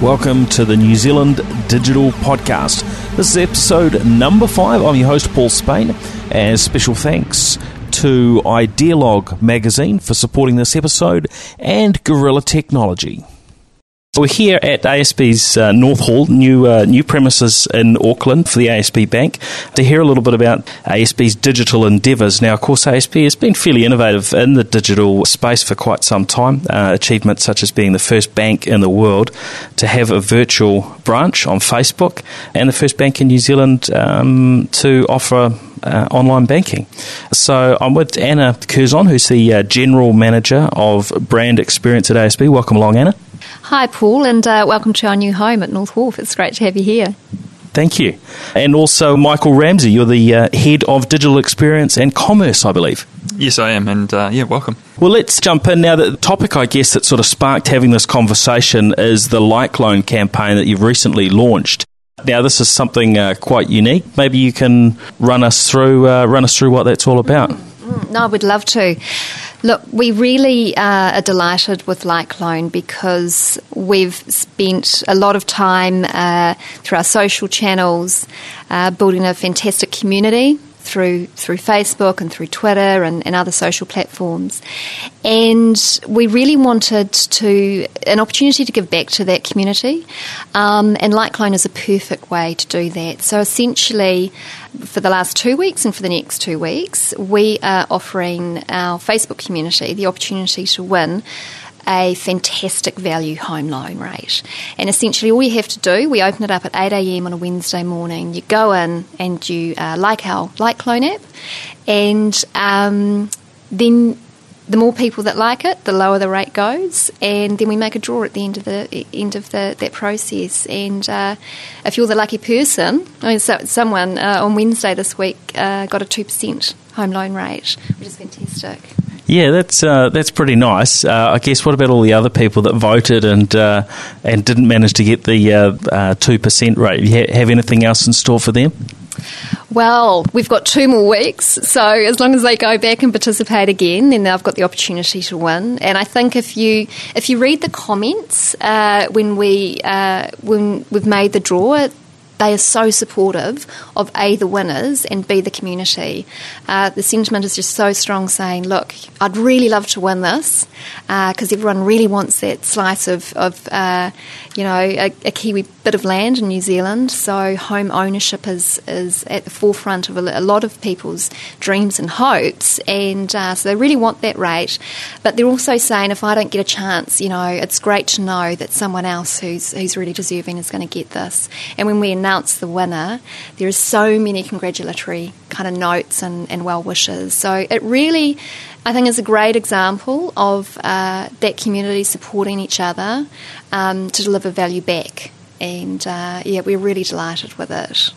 Welcome to the New Zealand Digital Podcast. This is episode number five. I'm your host, Paul Spain, and special thanks to Idealog magazine for supporting this episode and Gorilla Technology. We're here at ASB's uh, North Wharf, new uh, new premises in Auckland for the ASB Bank, to hear a little bit about ASB's digital endeavours. Now, of course, ASB has been fairly innovative in the digital space for quite some time. Uh, achievements such as being the first bank in the world to have a virtual branch on Facebook, and the first bank in New Zealand um, to offer uh, online banking. So I'm with Anna Curzon, who's the uh, General Manager of Brand Experience at ASB. Welcome along, Anna. Hi, Paul, and uh, welcome to our new home at North Wharf. It's great to have you here. Thank you. And also, Michael Ramsey, you're the uh, head of digital experience and commerce, I believe. Yes, I am, and uh, yeah, welcome. Well, let's jump in now. The topic, I guess, that sort of sparked having this conversation is the Like Loan campaign that you've recently launched. Now, this is something uh, quite unique. Maybe you can run us through uh, run us through what that's all about. Mm, no, I would love to. Look, we really uh, are delighted with Loan because we've spent a lot of time uh, through our social channels uh, building a fantastic community through through Facebook and through Twitter and, and other social platforms. And we really wanted to an opportunity to give back to that community. Um, and Like Loan is a perfect way to do that. So essentially, for the last two weeks and for the next two weeks, we are offering our Facebook community the opportunity to win a fantastic value home loan rate. And essentially, all you have to do, we open it up at 8 a.m. on a Wednesday morning. You go in and you uh, like our Like Loan app, and um, then the more people that like it, the lower the rate goes, and then we make a draw at the end of the end of the, that process. And uh, if you're the lucky person, I mean, so, someone uh, on Wednesday this week uh, got a two percent home loan rate, which is fantastic. Yeah, that's uh, that's pretty nice. Uh, I guess. What about all the other people that voted and uh, and didn't manage to get the uh, uh, two percent rate? You have anything else in store for them? Well, we've got two more weeks, so as long as they go back and participate again, then they've got the opportunity to win. And I think if you if you read the comments uh, when we when we've made the draw, they are so supportive of A, the winners, and B, the community. Uh, the sentiment is just so strong saying, look, I'd really love to win this because uh, everyone really wants that slice of, of uh, you know, a, a, Kiwi bit of land in New Zealand. So home ownership is, is at the forefront of a, a lot of people's dreams and hopes. And uh, so they really want that rate. But they're also saying, if I don't get a chance, you know, it's great to know that someone else who's, who's really deserving is going to get this. And when we announce the winner, there are so many congratulatory kind of notes and, and well wishes. So it really, I think, is a great example of uh, that community supporting each other um, to deliver value back. And uh, yeah, we're really delighted with it.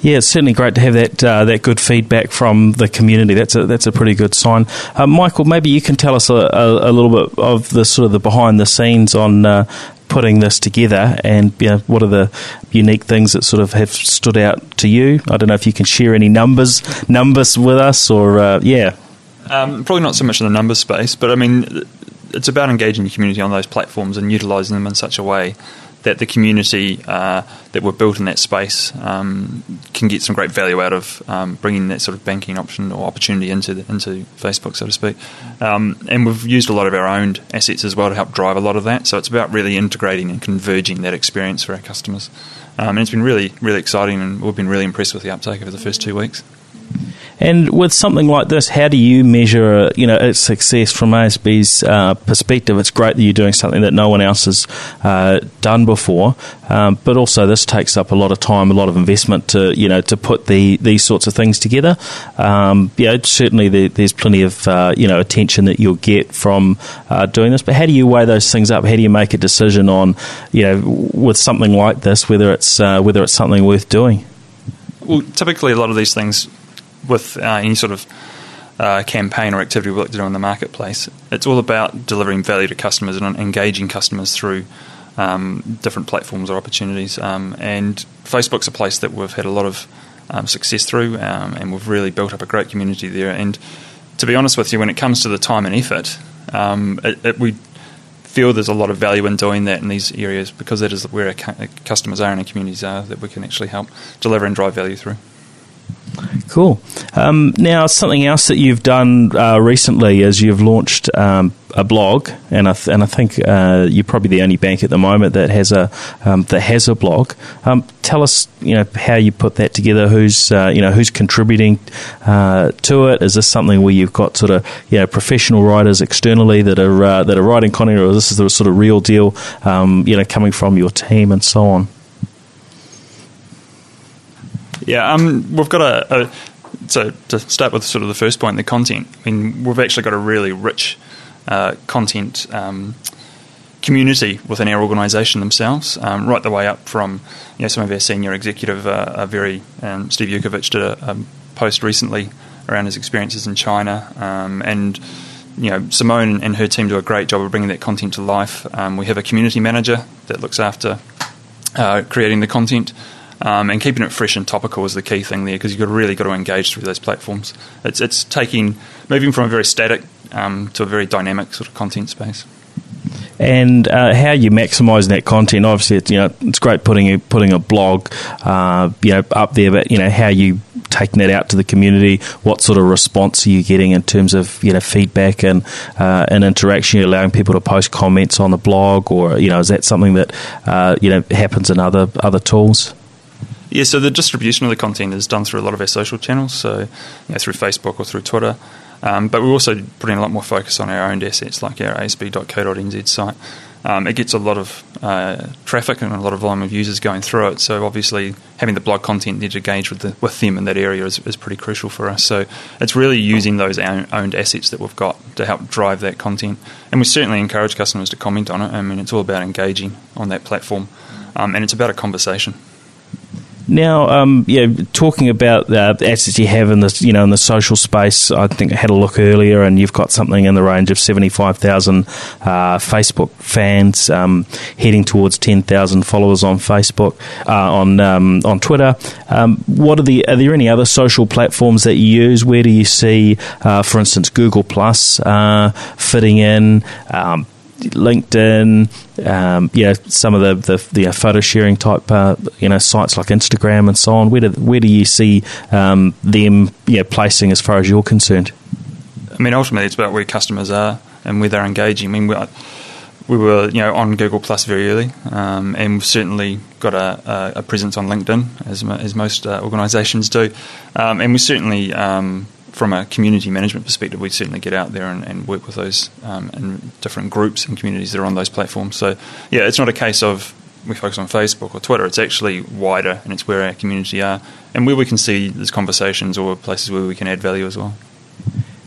Yeah, it's certainly great to have that uh, that good feedback from the community. That's a that's a pretty good sign. Uh, Michael, maybe you can tell us a, a, a, little bit of the sort of the behind the scenes on uh, putting this together and you know, what are the unique things that sort of have stood out to you? I don't know if you can share any numbers numbers with us or uh, yeah. Um, probably not so much in the numbers space, but I mean, it's about engaging the community on those platforms and utilising them in such a way that the community uh, that were built in that space um, can get some great value out of um, bringing that sort of banking option or opportunity into the, into Facebook, so to speak. Um, and we've used a lot of our own assets as well to help drive a lot of that. So it's about really integrating and converging that experience for our customers. Um, and it's been really, really exciting, and we've been really impressed with the uptake over the first two weeks. And with something like this, how do you measure, you know, its success from ASB's uh, perspective? It's great that you're doing something that no one else has uh, done before, um, but also this takes up a lot of time, a lot of investment to, you know, to put the these sorts of things together. Um, certainly there, there's plenty of, uh, you know, attention that you'll get from uh, doing this. But how do you weigh those things up? How do you make a decision on, you know, with something like this, whether it's uh, whether it's something worth doing? Well, typically a lot of these things with uh, any sort of uh, campaign or activity we like to do in the marketplace, it's all about delivering value to customers and engaging customers through um, different platforms or opportunities. Um, and Facebook's a place that we've had a lot of um, success through, um, and we've really built up a great community there. And to be honest with you, when it comes to the time and effort, um, it, it, we feel there's a lot of value in doing that in these areas because that is where our customers are and our communities are that we can actually help deliver and drive value through. Cool. Um, now, something else that you've done uh, recently is you've launched um, a blog, and I th- and I think uh, you're probably the only bank at the moment that has a um, that has a blog. Um, tell us, you know, how you put that together. Who's uh, you know who's contributing uh, to it? Is this something where you've got sort of you know professional writers externally that are uh, that are writing content, or is this the sort of real deal, um, you know, coming from your team and so on? Yeah, um, we've got a, a, so to start with sort of the first point, the content. I mean, we've actually got a really rich uh, content um, community within our organisation themselves, um, right the way up from you know some of our senior executive uh, are very. Um, Steve Yukovic did a, a, post recently around his experiences in China, um, and you know Simone and her team do a great job of bringing that content to life. Um, we have a community manager that looks after uh, creating the content. Um, and keeping it fresh and topical is the key thing there because you've really got to engage through those platforms. It's, it's taking, moving from a very static um, to a very dynamic sort of content space. And uh, how you maximise that content? Obviously, it's, you know it's great putting a, putting a blog, uh, you know, up there. But you know how you taking that out to the community? What sort of response are you getting in terms of you know feedback and uh, and interaction? You're allowing people to post comments on the blog, or you know, is that something that uh, you know happens in other other tools? Yeah, so the distribution of the content is done through a lot of our social channels, so you know, through Facebook or through Twitter. Um, but we're also putting a lot more focus on our owned assets, like our asb.co.nz site. Um, it gets a lot of uh, traffic and a lot of volume of users going through it. So obviously, having the blog content there to engage with the, with them in that area is, is pretty crucial for us. So it's really using those owned assets that we've got to help drive that content. And we certainly encourage customers to comment on it. I mean, it's all about engaging on that platform, um, and it's about a conversation. Now, um, yeah, talking about the assets you have in the you know in the social space, I think I had a look earlier, and you've got something in the range of seventy five thousand uh, Facebook fans, um, heading towards ten thousand followers on Facebook, uh, on um, on Twitter. Um, what are the are there any other social platforms that you use? Where do you see, uh, for instance, Google Plus uh, fitting in? LinkedIn, um, yeah, some of the the, the uh, photo sharing type, uh, you know, sites like Instagram and so on. Where do where do you see um, them, yeah, placing as far as you're concerned? I mean, ultimately, it's about where customers are and where they're engaging. I mean, we, we were, you know, on Google Plus very early, um, and we've certainly got a, a, presence on LinkedIn, as, as most uh, organisations do, um, and we certainly um, from a community management perspective, we certainly get out there and, and work with those um, and different groups and communities that are on those platforms. So, yeah, it's not a case of we focus on Facebook or Twitter. It's actually wider, and it's where our community are, and where we can see these conversations or places where we can add value as well.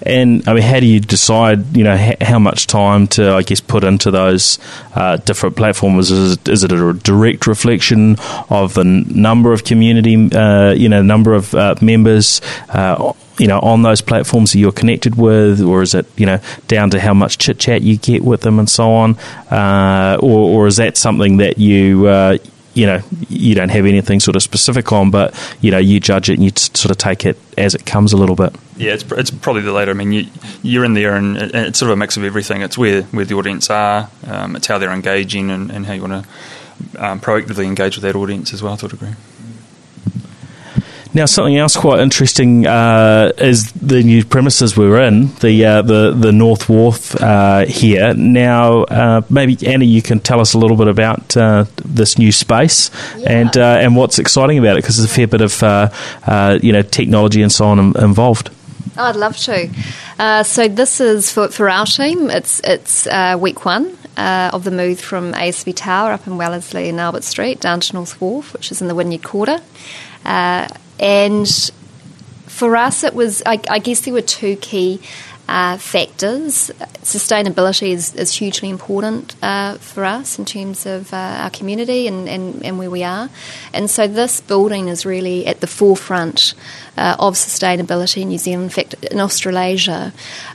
And I mean, how do you decide? You know, how much time to, I guess, put into those uh, different platforms? Is it, is it a direct reflection of the n- number of community, uh, you know, number of uh, members? You know, on those platforms that you're connected with, or is it, you know, down to how much chit chat you get with them and so on, uh, or, or, is that something that you, uh, you know, you don't have anything sort of specific on, but you know, you judge it and you sort of take it as it comes a little bit. Yeah, it's, it's probably the latter. I mean, you, you're in there, and it's sort of a mix of everything. It's where where the audience are, um, it's how they're engaging, and, and how you want to um, proactively engage with that audience as well to a degree. Now, something else quite interesting uh, is the new premises we're in, the uh, the the North Wharf uh, here. Now, uh, maybe Annie, you can tell us a little bit about uh, this new space yeah. and uh, and what's exciting about it because there's a fair bit of you know technology and so on involved. I'd love to. so this is for, for our team. It's it's week one. of the move from ASB Tower up in Wellesley and Albert Street down to North Wharf, which is in the Wynyard Quarter. And for us, it was, I, I guess there were two key uh, factors. Sustainability is, is hugely important uh, for us in terms of uh, our community and, and, and, where we are. And so this building is really at the forefront uh, of sustainability in New Zealand. In fact, in Australasia,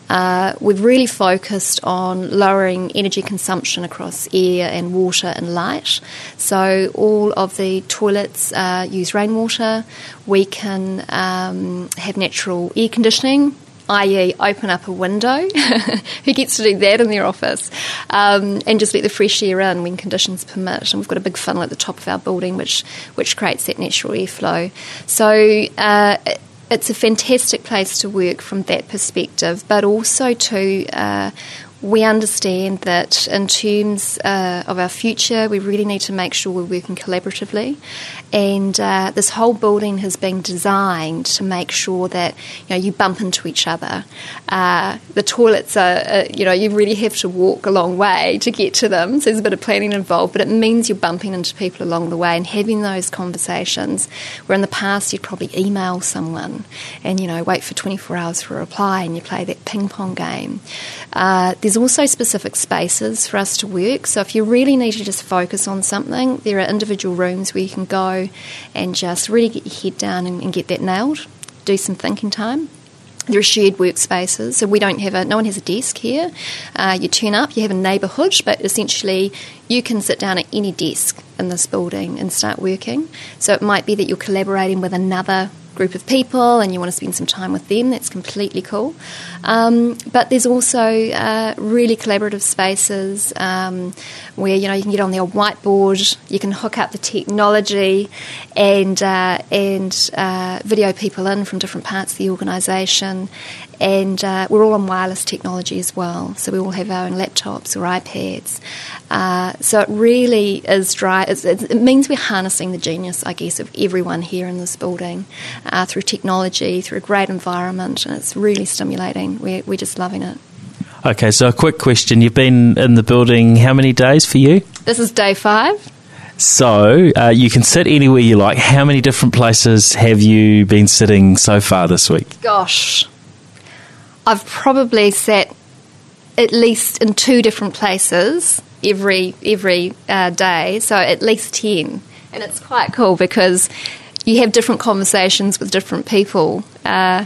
uh, we've really focused on lowering energy consumption across air and water and light. So all of the toilets uh, use rainwater. We can um, have natural air conditioning i.e., open up a window. Who gets to do that in their office? Um, and just let the fresh air in when conditions permit. And we've got a big funnel at the top of our building which, which creates that natural airflow. So uh, it's a fantastic place to work from that perspective, but also to uh, we understand that in terms uh, of our future, we really need to make sure we're working collaboratively. And uh, this whole building has been designed to make sure that you know you bump into each other. Uh, the toilets are, uh, you know, you really have to walk a long way to get to them. So there's a bit of planning involved, but it means you're bumping into people along the way and having those conversations. Where in the past you'd probably email someone and you know wait for 24 hours for a reply and you play that ping pong game. Uh, there's also specific spaces for us to work. So if you really need to just focus on something, there are individual rooms where you can go and just really get your head down and, and get that nailed. Do some thinking time. There are shared workspaces, so we don't have a. No one has a desk here. Uh, you turn up, you have a neighbourhood, but essentially you can sit down at any desk in this building and start working. So it might be that you're collaborating with another group of people and you want to spend some time with them, that's completely cool. Um, but there's also uh, really collaborative spaces um, where you know you can get on their whiteboard, you can hook up the technology, and uh, and uh, video people in from different parts of the organisation, and uh, we're all on wireless technology as well. So we all have our own laptops or iPads. Uh, so it really is dry. It's, it means we're harnessing the genius, I guess, of everyone here in this building uh, through technology, through a great environment, and it's really stimulating. We're, we're just loving it. Okay, so a quick question. You've been in the building how many days for you? This is day five. So uh, you can sit anywhere you like. How many different places have you been sitting so far this week? Gosh, I've probably sat at least in two different places every every uh, day, so at least ten, and it's quite cool because you have different conversations with different people, uh,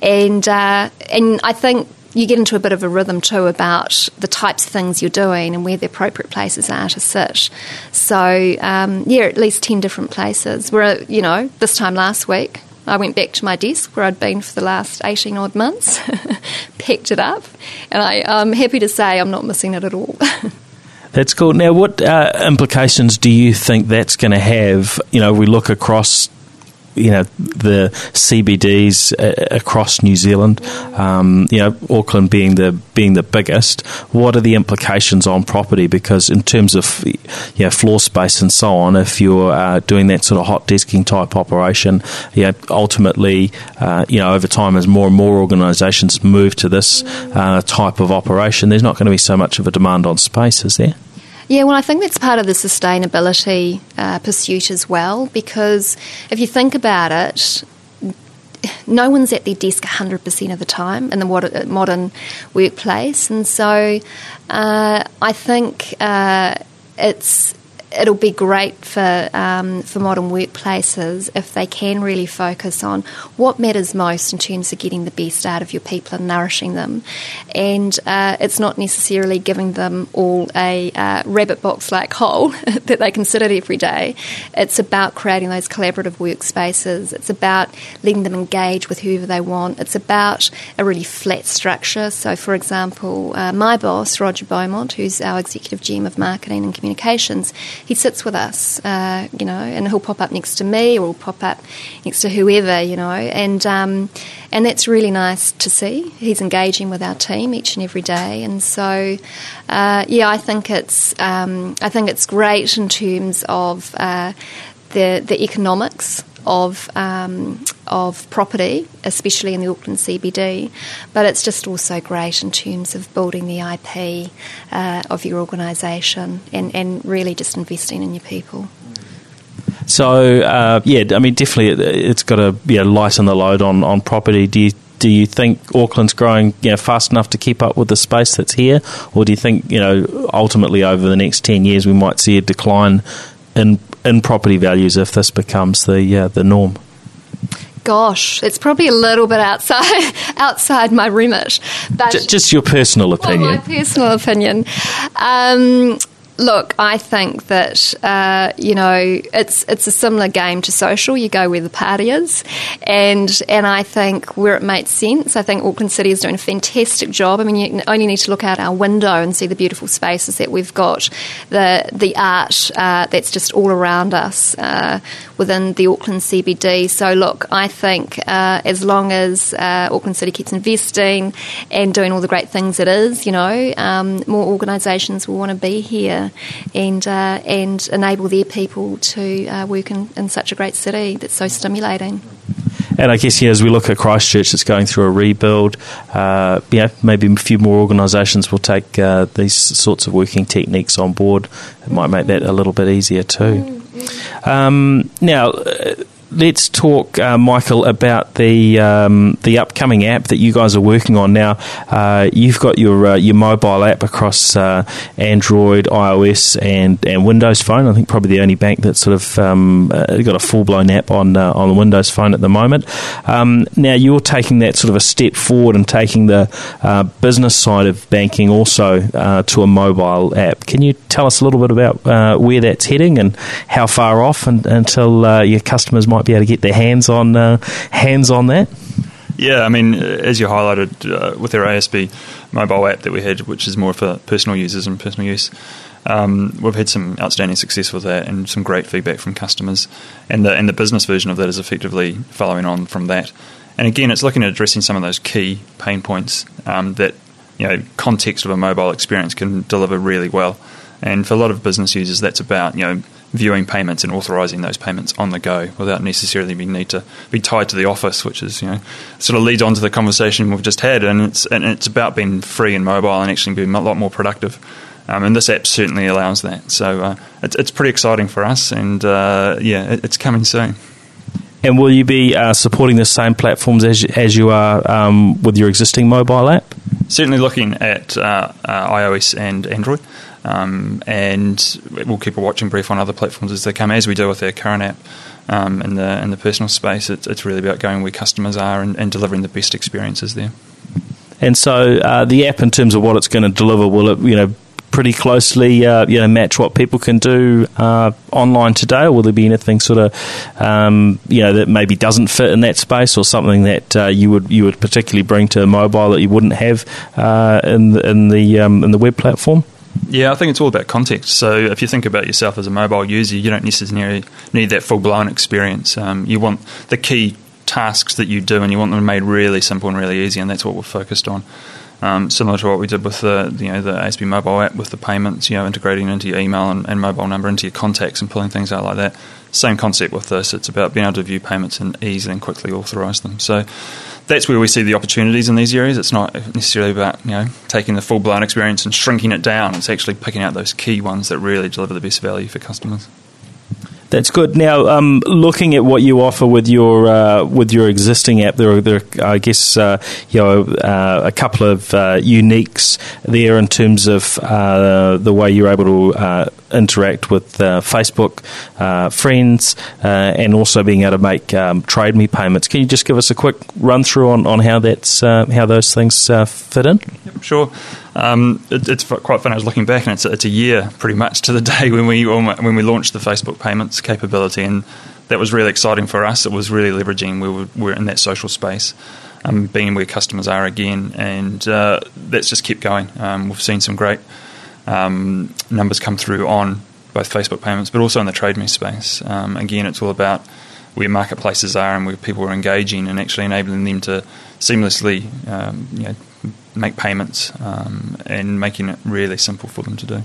and uh, and I think you get into a bit of a rhythm too about the types of things you're doing and where the appropriate places are to sit. So um, yeah, at least ten different places. Where you know this time last week. I went back to my desk where I'd been for the last 18 odd months, picked it up, and I, I'm happy to say I'm not missing it at all. That's cool. Now, what uh, implications do you think that's going to have? You know, we look across you know the CBDs uh, across New Zealand. Um, you know, Auckland being the being the biggest. What are the implications on property? Because in terms of you know, floor space and so on, if you're uh, doing that sort of hot desking type operation, you know, ultimately, uh, you know, over time as more and more organisations move to this uh, type of operation, there's not going to be so much of a demand on space, is there? Yeah, well, I think that's part of the sustainability uh, pursuit as well, because if you think about it, no one's at their desk 100% of the time in the modern workplace. And so uh, I think uh, it's it'll be great for um, for modern workplaces if they can really focus on what matters most in terms of getting the best out of your people and nourishing them. And uh, it's not necessarily giving them all a uh, rabbit box like hole that they at every day. It's about creating those collaborative workspaces. It's about letting them engage with whoever they want. It's about a really flat structure. So, for example, uh, my boss, Roger Beaumont, who's our executive GM of marketing and communications, he sits with us, uh, you know, and he'll pop up next to me or he'll pop up next to whoever, you know, and um, and that's really nice to see. He's engaging with our team each and every day, and so uh, yeah, I think it's um, I think it's great in terms of uh, the the economics of um, of property, especially in the Auckland CBD. But it's just also great in terms of building the IP uh, of your organisation and, and really just investing in your people. So uh, yeah, I mean, definitely, it's got to yeah, lighten the load on, on property. Do you do you think Auckland's growing you know, fast enough to keep up with the space that's here, or do you think you know ultimately over the next ten years we might see a decline in in property values if this becomes the uh, the norm? Gosh, it's probably a little bit outside outside my remit, but just your personal opinion. Well, my personal opinion. Um, Look, I think that uh, you know it's it's a similar game to social. You go where the party is, and and I think where it makes sense. I think Auckland City is doing a fantastic job. I mean, you only need to look out our window and see the beautiful spaces that we've got, the the art uh, that's just all around us uh, within the Auckland CBD. So look, I think uh, as long as uh, Auckland City keeps investing and doing all the great things it is, you know, um, more organisations will want to be here and uh, and enable their people to uh, work in, in such a great city that's so stimulating. And I guess, yeah, as we look at Christchurch, it's going through a rebuild. Uh, yeah, maybe a few more organisations will take uh, these sorts of working techniques on board. It might make that a little bit easier too. Um, now, uh, let's talk, uh, Michael, about the um, the upcoming app that you guys are working on now. Uh, you've got your uh, your mobile app across uh, Android, iOS, and, and Windows Phone. I think probably the only bank that's sort of um, uh, got a full blown app on uh, on the Windows Phone at the moment. Um, now you're taking that sort of a step forward and taking the business side of banking also to a mobile app. Can you tell us a little bit about where that's heading and how far off and, until your customers might might be able to get their hands on uh, hands on that? Yeah, I mean, as you highlighted uh, with our ASB mobile app that we had, which is more for personal users and personal use, um, we've had some outstanding success with that and some great feedback from customers. And the and the business version of that is effectively following on from that. And again, it's looking at addressing some of those key pain points um, that you know context of a mobile experience can deliver really well. And for a lot of business users, that's about you know viewing payments and authorising those payments on the go without necessarily being need to be tied to the office, which is you know sort of leads on to the conversation we've just had, and it's and it's about being free and mobile and actually being a lot more productive. Um, and this app certainly allows that. So uh, it's, it's pretty exciting for us, and uh, yeah, it, it's coming soon. And will you be uh, supporting the same platforms as as you are um, with your existing mobile app? Certainly, looking at uh, uh, iOS and Android. Um, and we'll keep a watching brief on other platforms as they come, as we do with our current app. Um, in the in the personal space, it's, it's really about going where customers are and, and delivering the best experiences there. And so, uh, the app, in terms of what it's going to deliver, will it you know pretty closely uh, you know match what people can do uh, online today, or will there be anything sort of um, you know that maybe doesn't fit in that space, or something that uh, you would you would particularly bring to mobile that you wouldn't have uh, in the, in the um, in the web platform? Yeah, I think it's all about context. So if you think about yourself as a mobile user, you don't necessarily need that full blown experience. Um, you want the key tasks that you do, and you want them made really simple and really easy, and that's what we're focused on. Um, similar to what we did with the you know the ASB mobile app with the payments, you know, integrating into your email and, and mobile number into your contacts and pulling things out like that. Same concept with this. It's about being able to view payments and easily and quickly authorise them. So that's where we see the opportunities in these areas. It's not necessarily about you know taking the full blown experience and shrinking it down. It's actually picking out those key ones that really deliver the best value for customers. That's good. Now, um, looking at what you offer with your uh, with your existing app, there are, there are I guess, uh, you know, uh, a couple of uh, uniques there in terms of uh, the way you're able to uh, interact with Facebook friends, and also being able to make um, Trade Me payments. Can you just give us a quick run through on, on how that's how those things fit in? Yep, sure. Um, it, it's quite fun. I was looking back, and it's, it's a year pretty much to the day when we when we launched the Facebook payments capability, and that was really exciting for us. It was really leveraging. We were, we were in that social space, um, being where customers are again, and uh, that's just kept going. Um, we've seen some great um, numbers come through on both Facebook payments, but also in the Trade Me space. Um, again, it's all about where marketplaces are and where people are engaging and actually enabling them to seamlessly um, you know, make payments um, and making it really simple for them to do.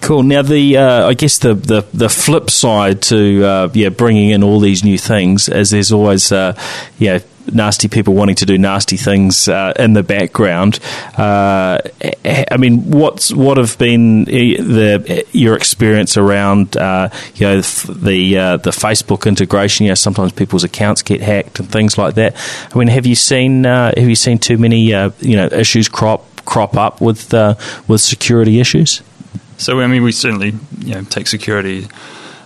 Cool. Now, the uh, I guess the, the, the flip side to uh, yeah bringing in all these new things is there's always uh, yeah nasty people wanting to do nasty things uh, in the background. Uh, I mean, what's what have been the your experience around uh, you know the uh, the Facebook integration? You know, sometimes people's accounts get hacked and things like that. I mean, have you seen uh, have you seen too many uh, you know issues crop crop up with with security issues? So I mean, we certainly you know take security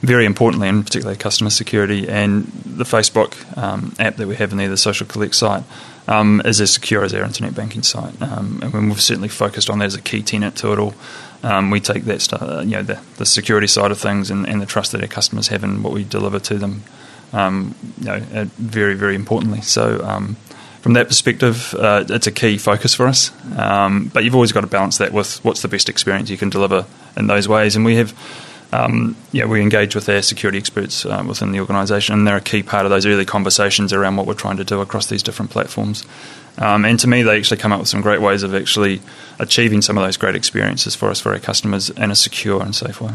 very importantly, and particularly customer security, and the Facebook um, app that we have in there, the Social Collect site, um, is as secure as our internet banking site. Um, and we've certainly focused on that as a key tenet to it all. Um, we take that uh, you know, the, the, security side of things and, and, the trust that our customers have in what we deliver to them, um, you know, very, very importantly. So, um, from that perspective, uh, it's a key focus for us. Um, but you've always got to balance that with what's the best experience you can deliver in those ways. And we have, um, yeah, we engage with our security experts uh, within the organisation, and they're a key part of those early conversations around what we're trying to do across these different platforms. Um, and to me, they actually come up with some great ways of actually achieving some of those great experiences for us, for our customers, in a secure and safe way.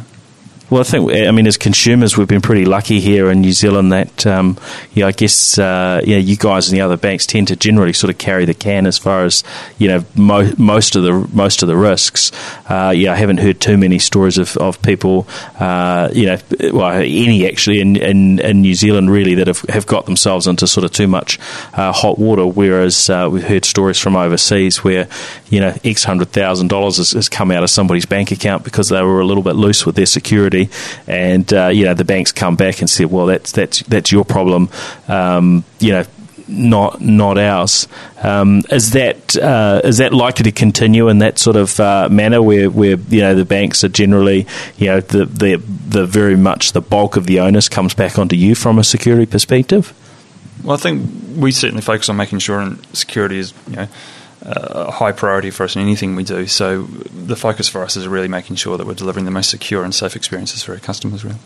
Well, I think I mean as consumers, we've been pretty lucky here in New Zealand that um, yeah, I guess uh, yeah, you guys and the other banks tend to generally sort of carry the can as far as you know mo- most of the most of the risks. Uh, yeah, I haven't heard too many stories of, of people uh, you know well any actually in, in, in, New Zealand really that have, have got themselves into sort of too much uh, hot water. Whereas uh, we've heard stories from overseas where you know X hundred thousand dollars has come out of somebody's bank account because they were a little bit loose with their security and uh, you know the banks come back and said, well, that's that's that's your problem. Um, you know, not not ours. Um, is that uh, is that likely to continue in that sort of uh, manner where, where you know the banks are generally you know the, the the very much the bulk of the onus comes back onto you from a security perspective? Well, I think we certainly focus on making sure and security is you know a high priority for us in anything we do. So the focus for us is really making sure that we're delivering the most secure and safe experiences for our customers. Really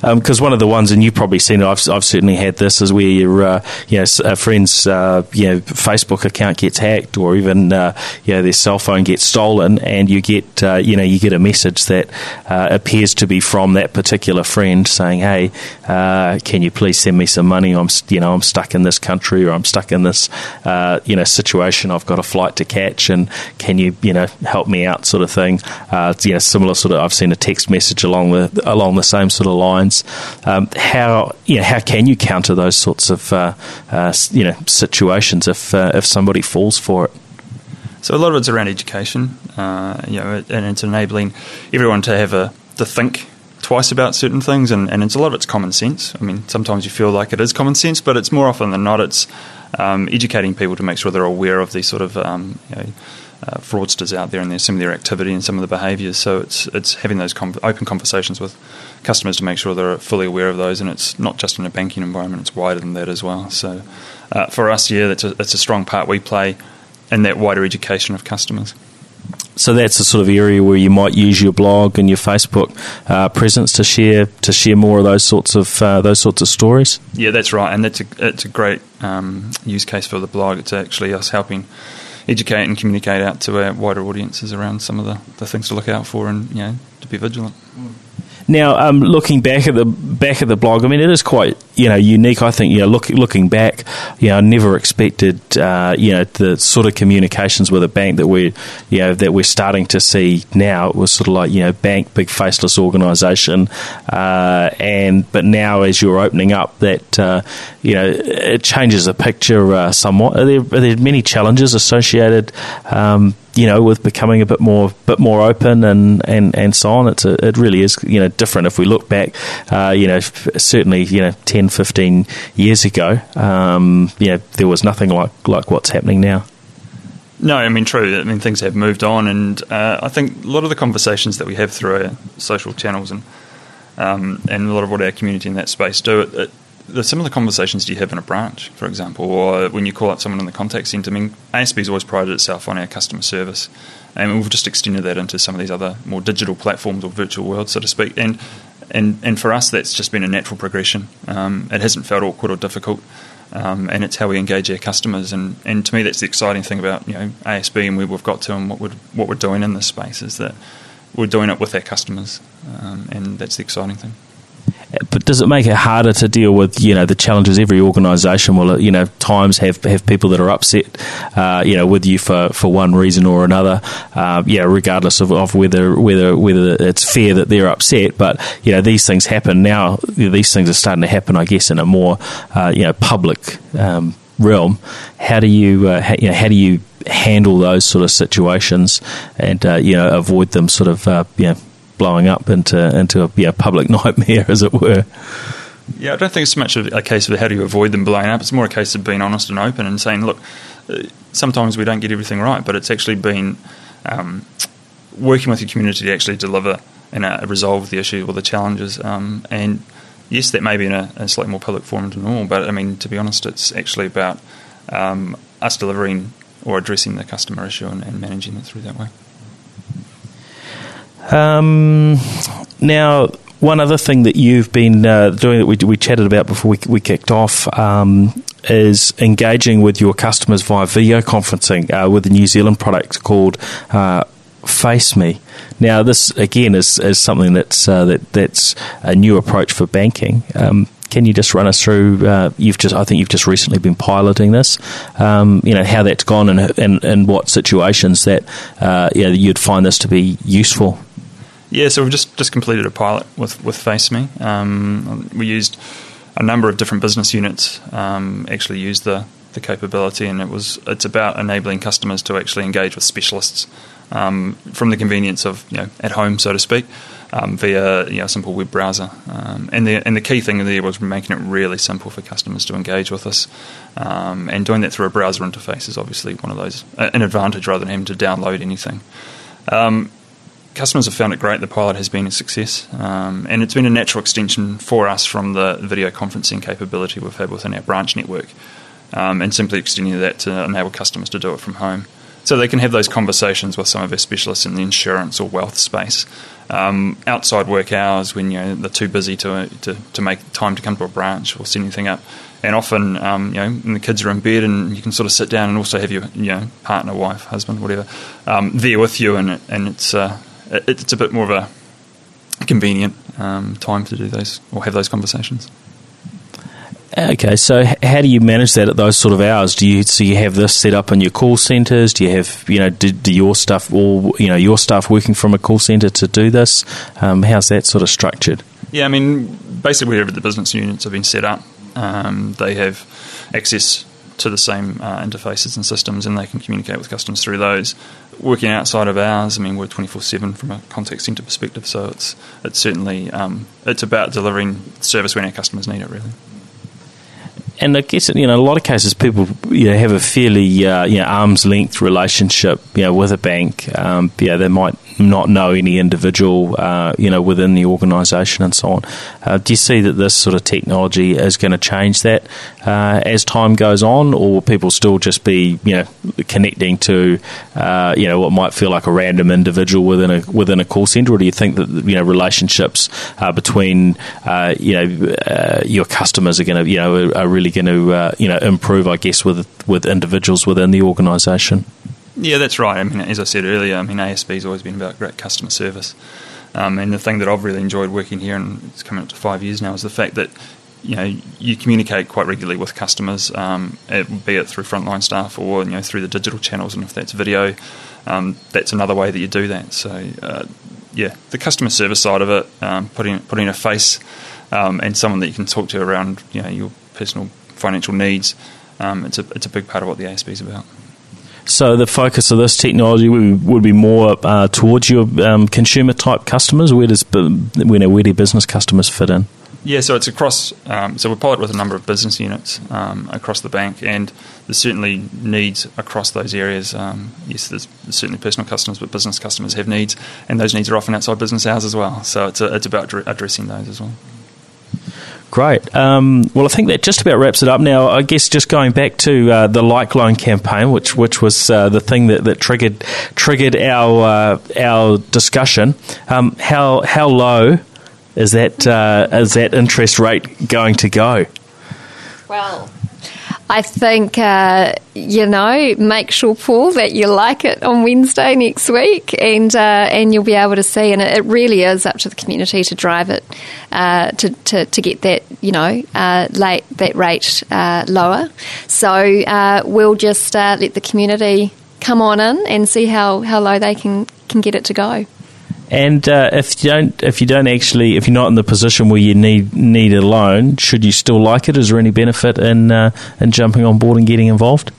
because um, one of the ones, and you've probably seen it, I've, I've certainly had this, is where your uh, you know a friend's uh, you know Facebook account gets hacked, or even uh, you know their cell phone gets stolen, and you get uh, you know you get a message that uh, appears to be from that particular friend saying, "Hey, uh, can you please send me some money? I'm you know I'm stuck in this country, or I'm stuck in this you know situation. I've got a flight to catch, and can you you know help me out?" Sort of thing. you know, similar sort of. I've seen a text message along the along the same sort of lines um, how you know, how can you counter those sorts of uh, uh, you know situations if uh, if somebody falls for it? So a lot of it's around education, uh, you know, and it's enabling everyone to have a to think twice about certain things, and, and it's a lot of it's common sense. I mean, sometimes you feel like it is common sense, but it's more often than not it's um, educating people to make sure they're aware of these sort of um, you know, uh, fraudsters out there and there's some of their activity and some of the behaviours. So it's it's having those com- open conversations with customers to make sure they're fully aware of those, and it's not just in a banking environment; it's wider than that as well. So uh, for us, yeah, that's a, that's a strong part we play in that wider education of customers. So that's the sort of area where you might use your blog and your Facebook uh, presence to share to share more of those sorts of uh, those sorts of stories. Yeah, that's right, and that's a it's a great um, use case for the blog. It's actually us helping educate and communicate out to our wider audiences around some of the, the things to look out for and you know to be vigilant. Mm. Now, um, looking back at the back at the blog, I mean, it is quite you know unique. I think you know, look, looking back, you know, I never expected uh, you know the sort of communications with a bank that we you know that we're starting to see now. It was sort of like you know bank, big faceless organisation, uh, and but now as you're opening up, that uh, you know it changes the picture uh, somewhat. Are there, are there many challenges associated? Um, you know, with becoming a bit more, bit more open and, and, and so on. It's a, it really is, you know, different. If we look back, uh, you know, certainly, you know, 10, 15 years ago, um, you know, there was nothing like, like what's happening now. No, I mean, true. I mean, things have moved on, and uh, I think a lot of the conversations that we have through our social channels and um, and a lot of what our community in that space do, it, it the similar conversations you have in a branch, for example, or when you call up someone in the contact centre? I mean, ASB's always prided itself on our customer service, and we've just extended that into some of these other more digital platforms or virtual worlds, so to speak. And and and for us, that's just been a natural progression. Um, it hasn't felt awkward or difficult, um, and it's how we engage our customers. And, and to me, that's the exciting thing about you know ASB and where we've got to and what we're what we're doing in this space is that we're doing it with our customers, um, and that's the exciting thing but does it make it harder to deal with you know the challenges every organisation? Will you know times have have people that are upset uh, you know with you for, for one reason or another uh, regardless of, of whether whether whether it's fair that they're upset. But you know these things happen now. These things are starting to happen I guess in a more uh, you know public um, realm. How do you, uh, you know how do you handle those sort of situations and uh, you know avoid them sort of uh, you know blowing up into into a yeah, public nightmare, as it were. Yeah, I don't think it's so much of a case of how do you avoid them blowing up. It's more a case of being honest and open and saying, look, uh, sometimes we don't get everything right, but it's actually been um, working with your community to actually deliver and uh, resolve the issue or the challenges. Um, and yes, that may be in a, a, slightly more public forum than normal, but I mean, to be honest, it's actually about um, us delivering or addressing the customer issue and, and managing it through that way. Um, now, one other thing that you've been uh, doing that we, we chatted about before we, we kicked off um, is engaging with your customers via video conferencing uh, with a New Zealand product called uh, FaceMe. Now, this again is, is something that's uh, that that's a new approach for banking. Um, can you just run us through? Uh, you've just, I think, you've just recently been piloting this. Um, you know how that's gone and and, and what situations that uh, you know, you'd find this to be useful. Yeah, so we've just, just completed a pilot with with FaceMe. Um, we used a number of different business units um, actually used the the capability, and it was it's about enabling customers to actually engage with specialists um, from the convenience of you know at home, so to speak, um, via you know, a simple web browser. Um, and the and the key thing there was making it really simple for customers to engage with us, um, and doing that through a browser interface is obviously one of those an advantage rather than having to download anything. Um, customers have found it great. The pilot has been a success, um, and it's been a natural extension for us from the video conferencing capability we've had within our branch network, um, and simply extending that to enable customers to do it from home. So they can have those conversations with some of our specialists in the insurance or wealth space. Um, outside work hours when you know they're too busy to, to, to make time to come to a branch or set anything up, and often um, you know when the kids are in bed and you can sort of sit down and also have your you know partner, wife, husband, whatever, um, there with you, and and it's uh, it's a bit more of a convenient um, time to do those or have those conversations. Okay, so how do you manage that at those sort of hours? Do you so you have this set up in your call centres? Do you have you know do, do, your staff all you know your staff working from a call centre to do this? Um, how's that sort of structured? Yeah, I mean basically wherever the business units have been set up, um, they have access to the same uh, interfaces and systems, and they can communicate with customers through those. Working outside of ours, I mean, we're twenty four seven from a contact centre perspective, so it's it's certainly um, it's about delivering service when our customers need it, really and I guess you know, in a lot of cases, people you know, have a fairly uh, you know, arm's length relationship, you know, with a bank. Um, yeah, they might not know any individual, uh, you know, within the organisation and so on. Uh, do you see that this sort of technology is going to change that uh, as time goes on, or will people still just be, you know, connecting to, uh, you know, what might feel like a random individual within a within a call centre, or do you think that you know relationships uh, between, uh, you know, your customers are going to, you know, are really going to, you know, improve, I guess, with with individuals within the organisation? Yeah, that's right. I mean, as I said earlier, I mean, ASB's always been about great customer service. Um, and the thing that I've really enjoyed working here, and it's coming up to five years now, is the fact that you know you communicate quite regularly with customers, um, it, be it through frontline staff or you know through the digital channels, and if that's video, um, that's another way that you do that. So uh, yeah, the customer service side of it, um, putting putting a face um, and someone that you can talk to around you know your personal financial needs, um, it's a it's a big part of what the ASB is about. So the focus of this technology would be more uh, towards your um, consumer type customers. Where does where do business customers fit in? Yeah, so it's across. Um, so we're pilot with a number of business units um, across the bank, and there's certainly needs across those areas. Um, yes, there's, certainly personal customers, but business customers have needs, and those needs are often outside business hours as well. So it's a, it's about addressing those as well. Great. Um, well, I think that just about wraps it up. Now, I guess just going back to uh, the Like Loan campaign, which which was uh, the thing that, that triggered triggered our uh, our discussion. Um, how how low is that uh, is that interest rate going to go? Well, I think, uh, you know, make sure, Paul, that you like it on Wednesday next week and uh, and you'll be able to see. And it, really is up to the community to drive it, uh, to, to, to get that, you know, uh, late, that rate uh, lower. So uh, we'll just let the community come on in and see how, how low they can, can get it to go. And uh, if you don't, if you don't actually, if you're not in the position where you need need a loan, should you still like it? Is there any benefit in uh, in jumping on board and getting involved?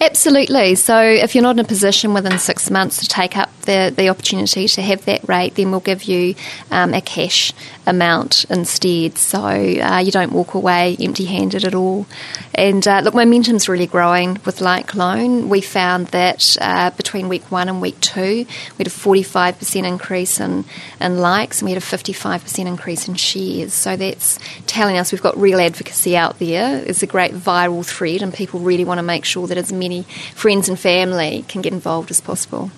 Absolutely. So, if you're not in a position within six months to take up the, the opportunity to have that rate, then we'll give you um, a cash amount instead. So uh, you don't walk away empty handed at all. And uh, look, momentum's really growing with Like Loan. We found that uh, between week one and week two, we had a 45% increase in, in likes and we had a 55% increase in shares. So that's telling us we've got real advocacy out there. It's a great viral thread, and people really want to make sure that as many friends and family can get involved as possible.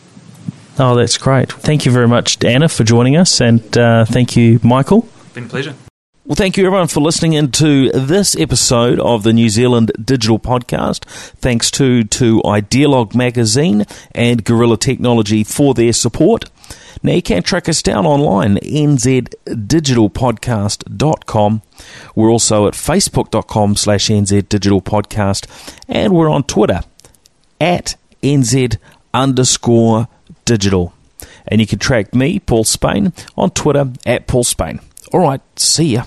Oh, that's great. Thank you very much, Anna, for joining us, and uh, thank you, Michael. Been a pleasure. Well, thank you everyone for listening into this episode of the New Zealand Digital Podcast. Thanks to, to Idealog Magazine and Gorilla Technology for their support. Now you can track us down online, nzdigitalpodcast.com. We're also at facebook.com slash nzdigitalpodcast and we're on Twitter at nz underscore digital. And you can track me, Paul Spain, on Twitter at Paul Spain. All right, see ya.